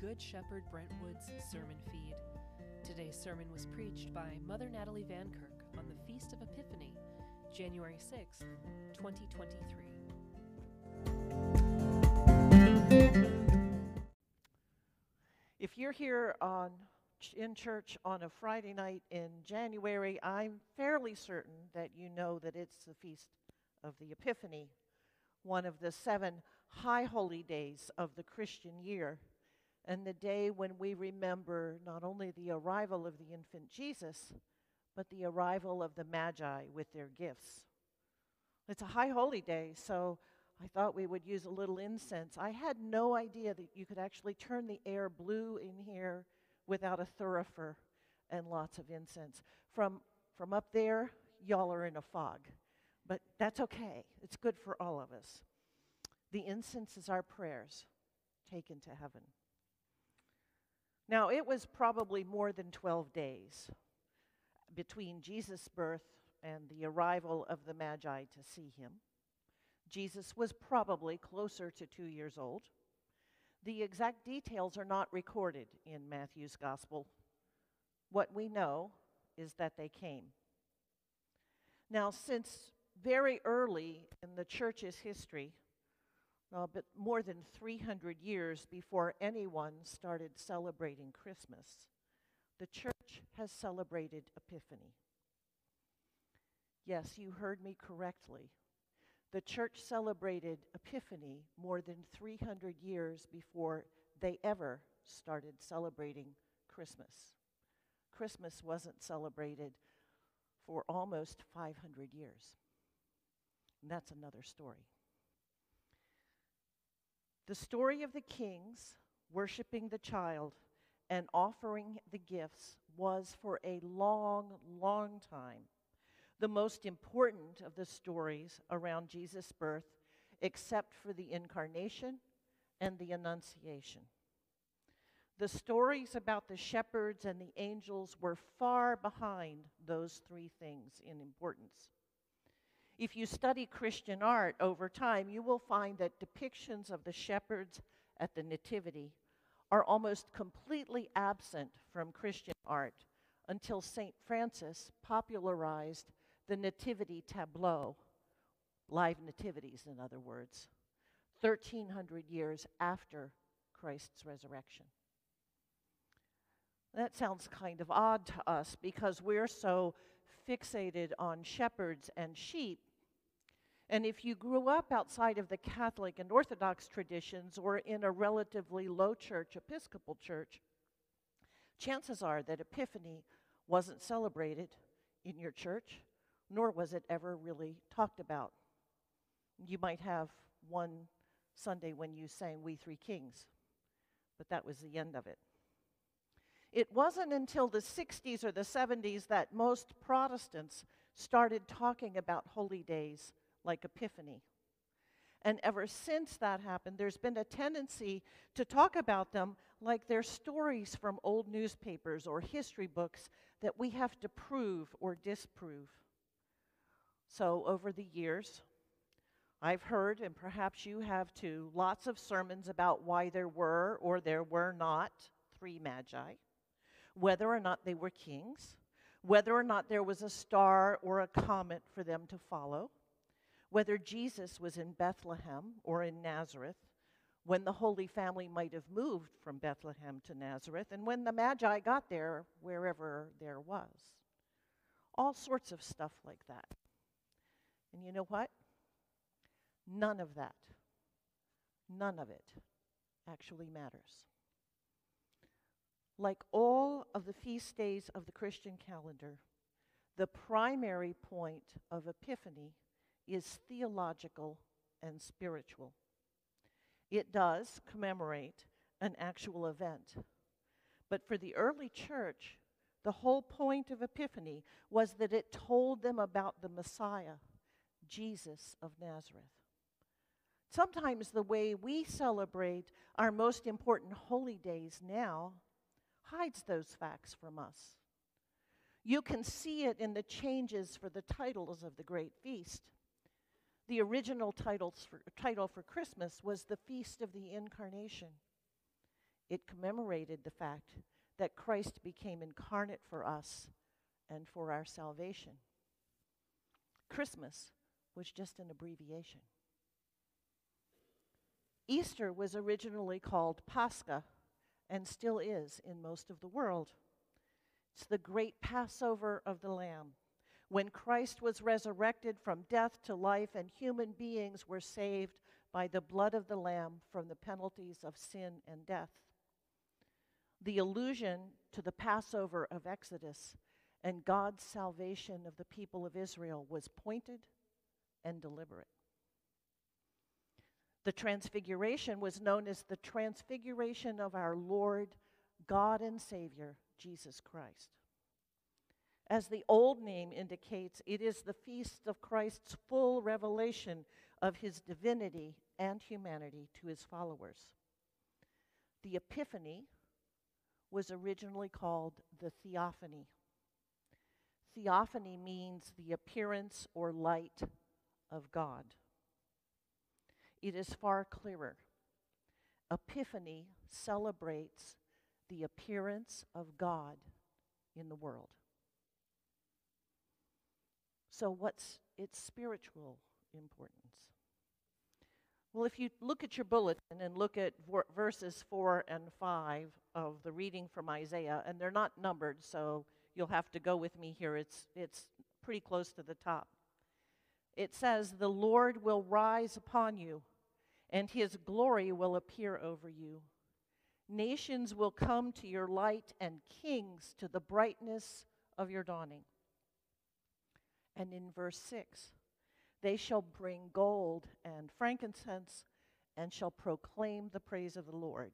Good Shepherd Brentwood's sermon feed. Today's sermon was preached by Mother Natalie Van Kirk on the Feast of Epiphany, January 6, 2023. If you're here on in church on a Friday night in January, I'm fairly certain that you know that it's the feast of the Epiphany, one of the seven high holy days of the Christian year, and the day when we remember not only the arrival of the infant Jesus, but the arrival of the Magi with their gifts. It's a high holy day, so I thought we would use a little incense. I had no idea that you could actually turn the air blue in here without a thurifer and lots of incense. From, from up there, y'all are in a fog, but that's okay. It's good for all of us. The incense is our prayers taken to heaven. Now, it was probably more than 12 days between Jesus' birth and the arrival of the Magi to see him. Jesus was probably closer to two years old. The exact details are not recorded in Matthew's gospel. What we know is that they came. Now, since very early in the church's history, uh, but more than 300 years before anyone started celebrating Christmas, the church has celebrated Epiphany. Yes, you heard me correctly. The church celebrated Epiphany more than 300 years before they ever started celebrating Christmas. Christmas wasn't celebrated for almost 500 years. And that's another story. The story of the kings worshiping the child and offering the gifts was for a long, long time the most important of the stories around Jesus' birth, except for the incarnation and the Annunciation. The stories about the shepherds and the angels were far behind those three things in importance. If you study Christian art over time, you will find that depictions of the shepherds at the Nativity are almost completely absent from Christian art until St. Francis popularized the nativity tableau, live nativities, in other words, 1,300 years after Christ's resurrection. That sounds kind of odd to us because we're so fixated on shepherds and sheep. And if you grew up outside of the Catholic and Orthodox traditions or in a relatively low church, Episcopal church, chances are that Epiphany wasn't celebrated in your church nor was it ever really talked about. You might have one Sunday when you sang We Three Kings, but that was the end of it. It wasn't until the 60s or the 70s that most Protestants started talking about holy days like Epiphany. And ever since that happened, there's been a tendency to talk about them like they're stories from old newspapers or history books that we have to prove or disprove. So, over the years, I've heard, and perhaps you have too, lots of sermons about why there were or there were not three magi, whether or not they were kings, whether or not there was a star or a comet for them to follow, whether Jesus was in Bethlehem or in Nazareth, when the Holy Family might have moved from Bethlehem to Nazareth, and when the Magi got there, wherever there was. All sorts of stuff like that. And you know what? None of that, none of it actually matters. Like all of the feast days of the Christian calendar, the primary point of Epiphany is theological and spiritual. It does commemorate an actual event. But for the early church, the whole point of Epiphany was that it told them about the Messiah Jesus of Nazareth. Sometimes the way we celebrate our most important holy days now hides those facts from us. You can see it in the changes for the titles of the great feast. The original titles for, title for Christmas was the Feast of the Incarnation. it commemorated the fact that Christ became incarnate for us and for our salvation. Christmas was just an abbreviation. Easter was originally called Pascha and still is in most of the world. It's the great Passover of the Lamb, when Christ was resurrected from death to life and human beings were saved by the blood of the Lamb from the penalties of sin and death. The allusion to the Passover of Exodus and God's salvation of the people of Israel was pointed and deliberate. The transfiguration was known as the transfiguration of our Lord, God, and Savior, Jesus Christ. As the old name indicates, it is the feast of Christ's full revelation of his divinity and humanity to his followers. The Epiphany was originally called the Theophany. Theophany means the appearance or light of God. It is far clearer. Epiphany celebrates the appearance of God in the world. So, what's its spiritual importance? Well, if you look at your bulletin and look at verses 4 and 5 of the reading from Isaiah, and they're not numbered, so you'll have to go with me here. It's, it's pretty close to the top. It says, The Lord will rise upon you, and his glory will appear over you. Nations will come to your light, and kings to the brightness of your dawning. And in verse 6, they shall bring gold and frankincense and shall proclaim the praise of the Lord.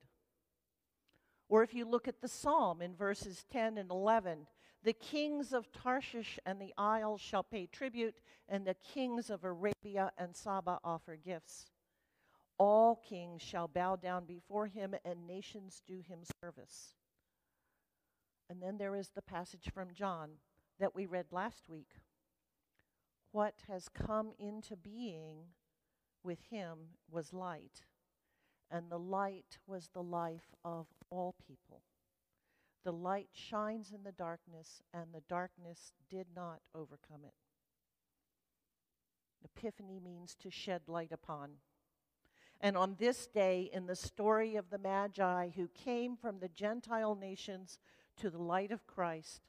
Or if you look at the psalm in verses 10 and 11, the kings of Tarshish and the isles shall pay tribute, and the kings of Arabia and Saba offer gifts. All kings shall bow down before him, and nations do him service. And then there is the passage from John that we read last week what has come into being with him was light, and the light was the life of all people. The light shines in the darkness, and the darkness did not overcome it. Epiphany means to shed light upon. And on this day, in the story of the Magi who came from the Gentile nations to the light of Christ,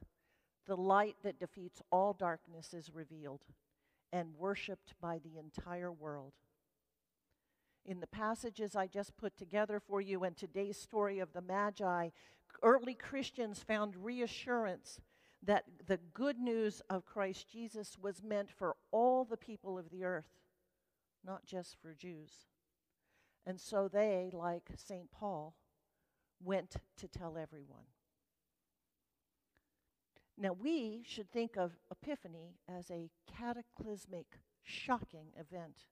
the light that defeats all darkness is revealed and worshiped by the entire world. In the passages I just put together for you and today's story of the Magi, early Christians found reassurance that the good news of Christ Jesus was meant for all the people of the earth, not just for Jews. And so they, like St. Paul, went to tell everyone. Now, we should think of Epiphany as a cataclysmic, shocking event.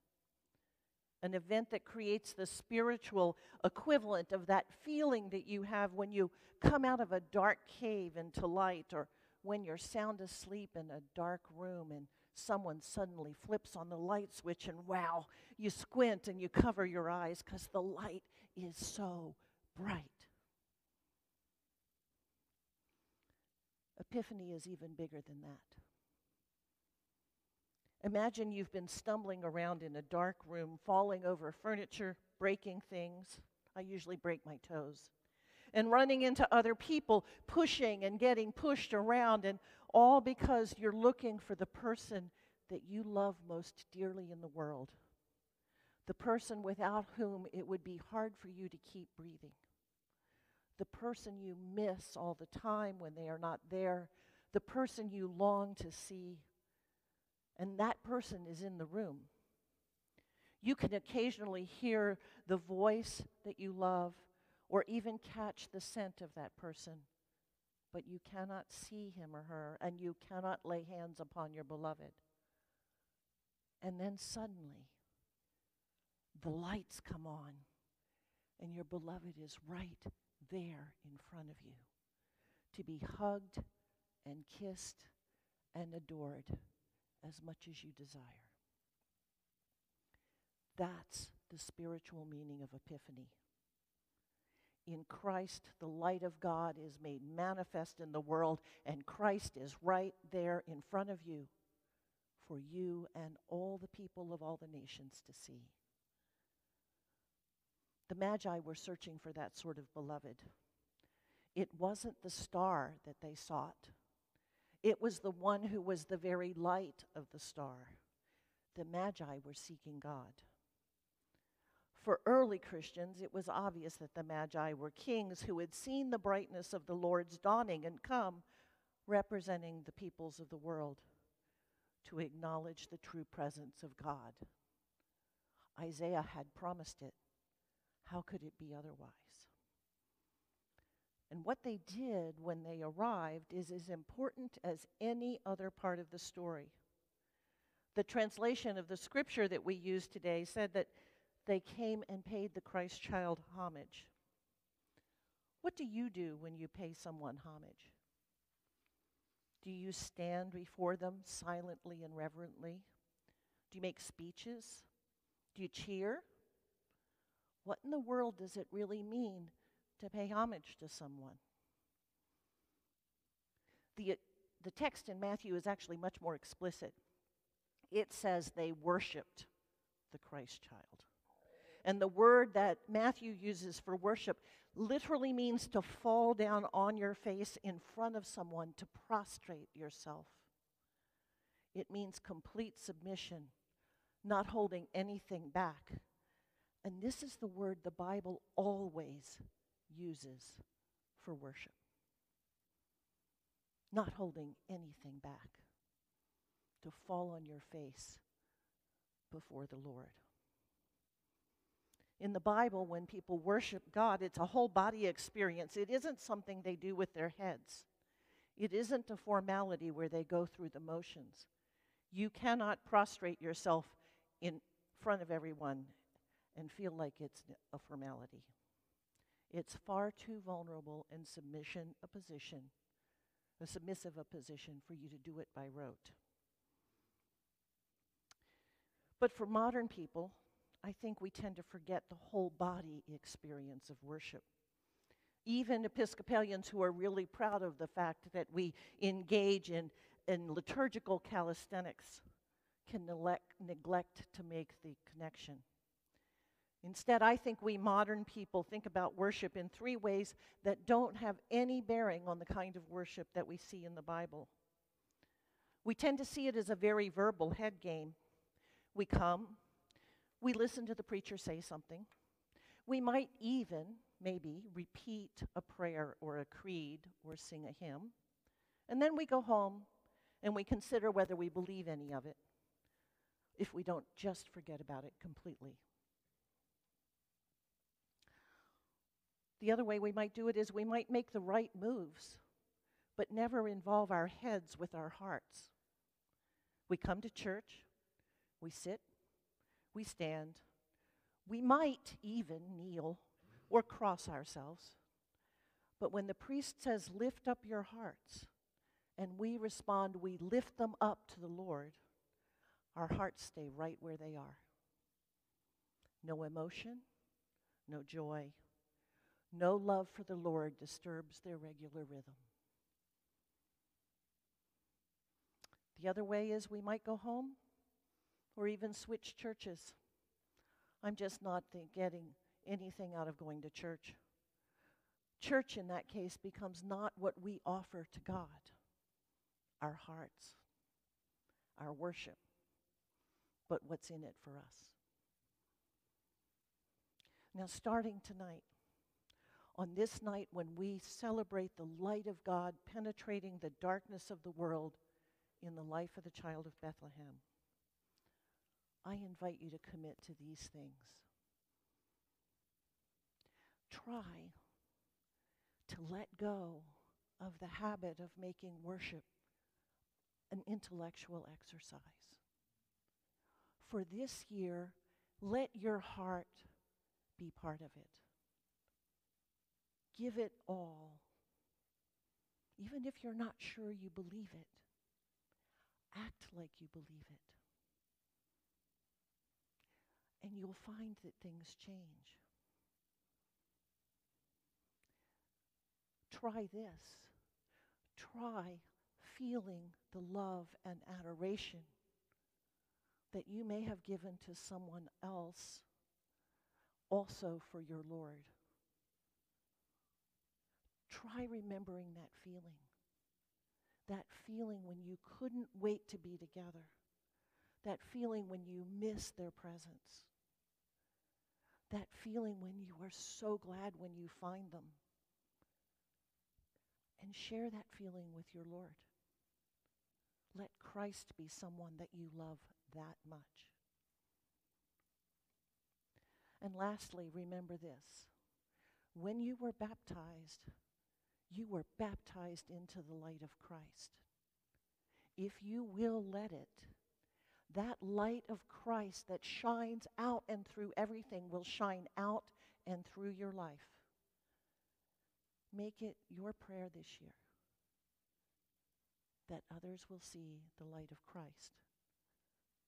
An event that creates the spiritual equivalent of that feeling that you have when you come out of a dark cave into light, or when you're sound asleep in a dark room and someone suddenly flips on the light switch, and wow, you squint and you cover your eyes because the light is so bright. Epiphany is even bigger than that. Imagine you've been stumbling around in a dark room, falling over furniture, breaking things. I usually break my toes. And running into other people, pushing and getting pushed around, and all because you're looking for the person that you love most dearly in the world. The person without whom it would be hard for you to keep breathing the person you miss all the time when they are not there, the person you long to see, and that person is in the room. You can occasionally hear the voice that you love or even catch the scent of that person, but you cannot see him or her, and you cannot lay hands upon your beloved. And then suddenly, the lights come on, and your beloved is right there in front of you to be hugged and kissed and adored as much as you desire. That's the spiritual meaning of Epiphany. In Christ, the light of God is made manifest in the world, and Christ is right there in front of you for you and all the people of all the nations to see. The Magi were searching for that sort of beloved. It wasn't the star that they sought, it was the one who was the very light of the star. The Magi were seeking God. For early Christians, it was obvious that the Magi were kings who had seen the brightness of the Lord's dawning and come representing the peoples of the world to acknowledge the true presence of God. Isaiah had promised it. How could it be otherwise? And what they did when they arrived is as important as any other part of the story. The translation of the scripture that we use today said that they came and paid the Christ child homage. What do you do when you pay someone homage? Do you stand before them silently and reverently? Do you make speeches? Do you cheer? What in the world does it really mean to pay homage to someone? The, uh, the text in Matthew is actually much more explicit. It says they worshiped the Christ child. And the word that Matthew uses for worship literally means to fall down on your face in front of someone, to prostrate yourself. It means complete submission, not holding anything back. And this is the word the Bible always uses for worship not holding anything back, to fall on your face before the Lord. In the Bible, when people worship God, it's a whole body experience. It isn't something they do with their heads, it isn't a formality where they go through the motions. You cannot prostrate yourself in front of everyone and feel like it's a formality. It's far too vulnerable and submission a position, a submissive a position for you to do it by rote. But for modern people, I think we tend to forget the whole body experience of worship. Even Episcopalians who are really proud of the fact that we engage in, in liturgical calisthenics can neglect, neglect to make the connection. Instead, I think we modern people think about worship in three ways that don't have any bearing on the kind of worship that we see in the Bible. We tend to see it as a very verbal head game. We come, we listen to the preacher say something. We might even, maybe, repeat a prayer or a creed or sing a hymn. And then we go home and we consider whether we believe any of it, if we don't just forget about it completely. The other way we might do it is we might make the right moves, but never involve our heads with our hearts. We come to church, we sit, we stand. We might even kneel or cross ourselves. But when the priest says, Lift up your hearts, and we respond, We lift them up to the Lord, our hearts stay right where they are. No emotion, no joy, no love for the Lord disturbs their regular rhythm. The other way is we might go home or even switch churches. I'm just not getting anything out of going to church. Church, in that case, becomes not what we offer to God our hearts, our worship, but what's in it for us. Now, starting tonight, on this night when we celebrate the light of God penetrating the darkness of the world in the life of the child of Bethlehem, I invite you to commit to these things. Try to let go of the habit of making worship an intellectual exercise. For this year, let your heart be part of it. Give it all. Even if you're not sure you believe it, act like you believe it and you'll find that things change. try this. Try feeling the love and adoration that you may have given to someone else also for your Lord. Try remembering that feeling. That feeling when you couldn't wait to be together. That feeling when you missed their presence. That feeling when you are so glad when you find them. And share that feeling with your Lord. Let Christ be someone that you love that much. And lastly, remember this. When you were baptized, you were baptized into the light of Christ. If you will let it, that light of Christ that shines out and through everything will shine out and through your life. Make it your prayer this year that others will see the light of Christ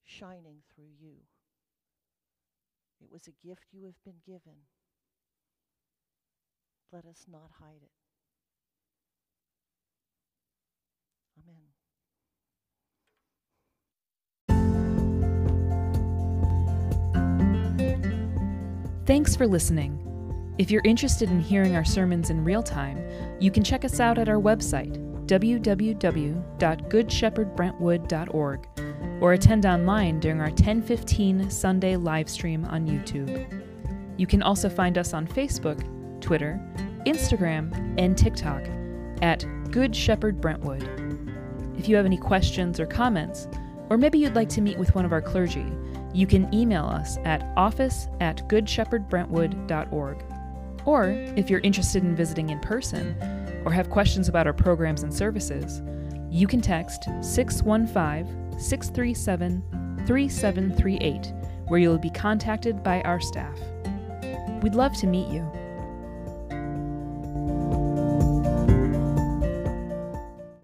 shining through you. It was a gift you have been given. Let us not hide it. Amen. Thanks for listening. If you're interested in hearing our sermons in real time, you can check us out at our website, www.goodshepherdbrentwood.org, or attend online during our 1015 Sunday live stream on YouTube. You can also find us on Facebook, Twitter, Instagram, and TikTok at Good Shepherd Brentwood. If you have any questions or comments, or maybe you'd like to meet with one of our clergy, you can email us at office at goodshepherdbrentwood.org. Or if you're interested in visiting in person or have questions about our programs and services, you can text 615 637 3738, where you'll be contacted by our staff. We'd love to meet you.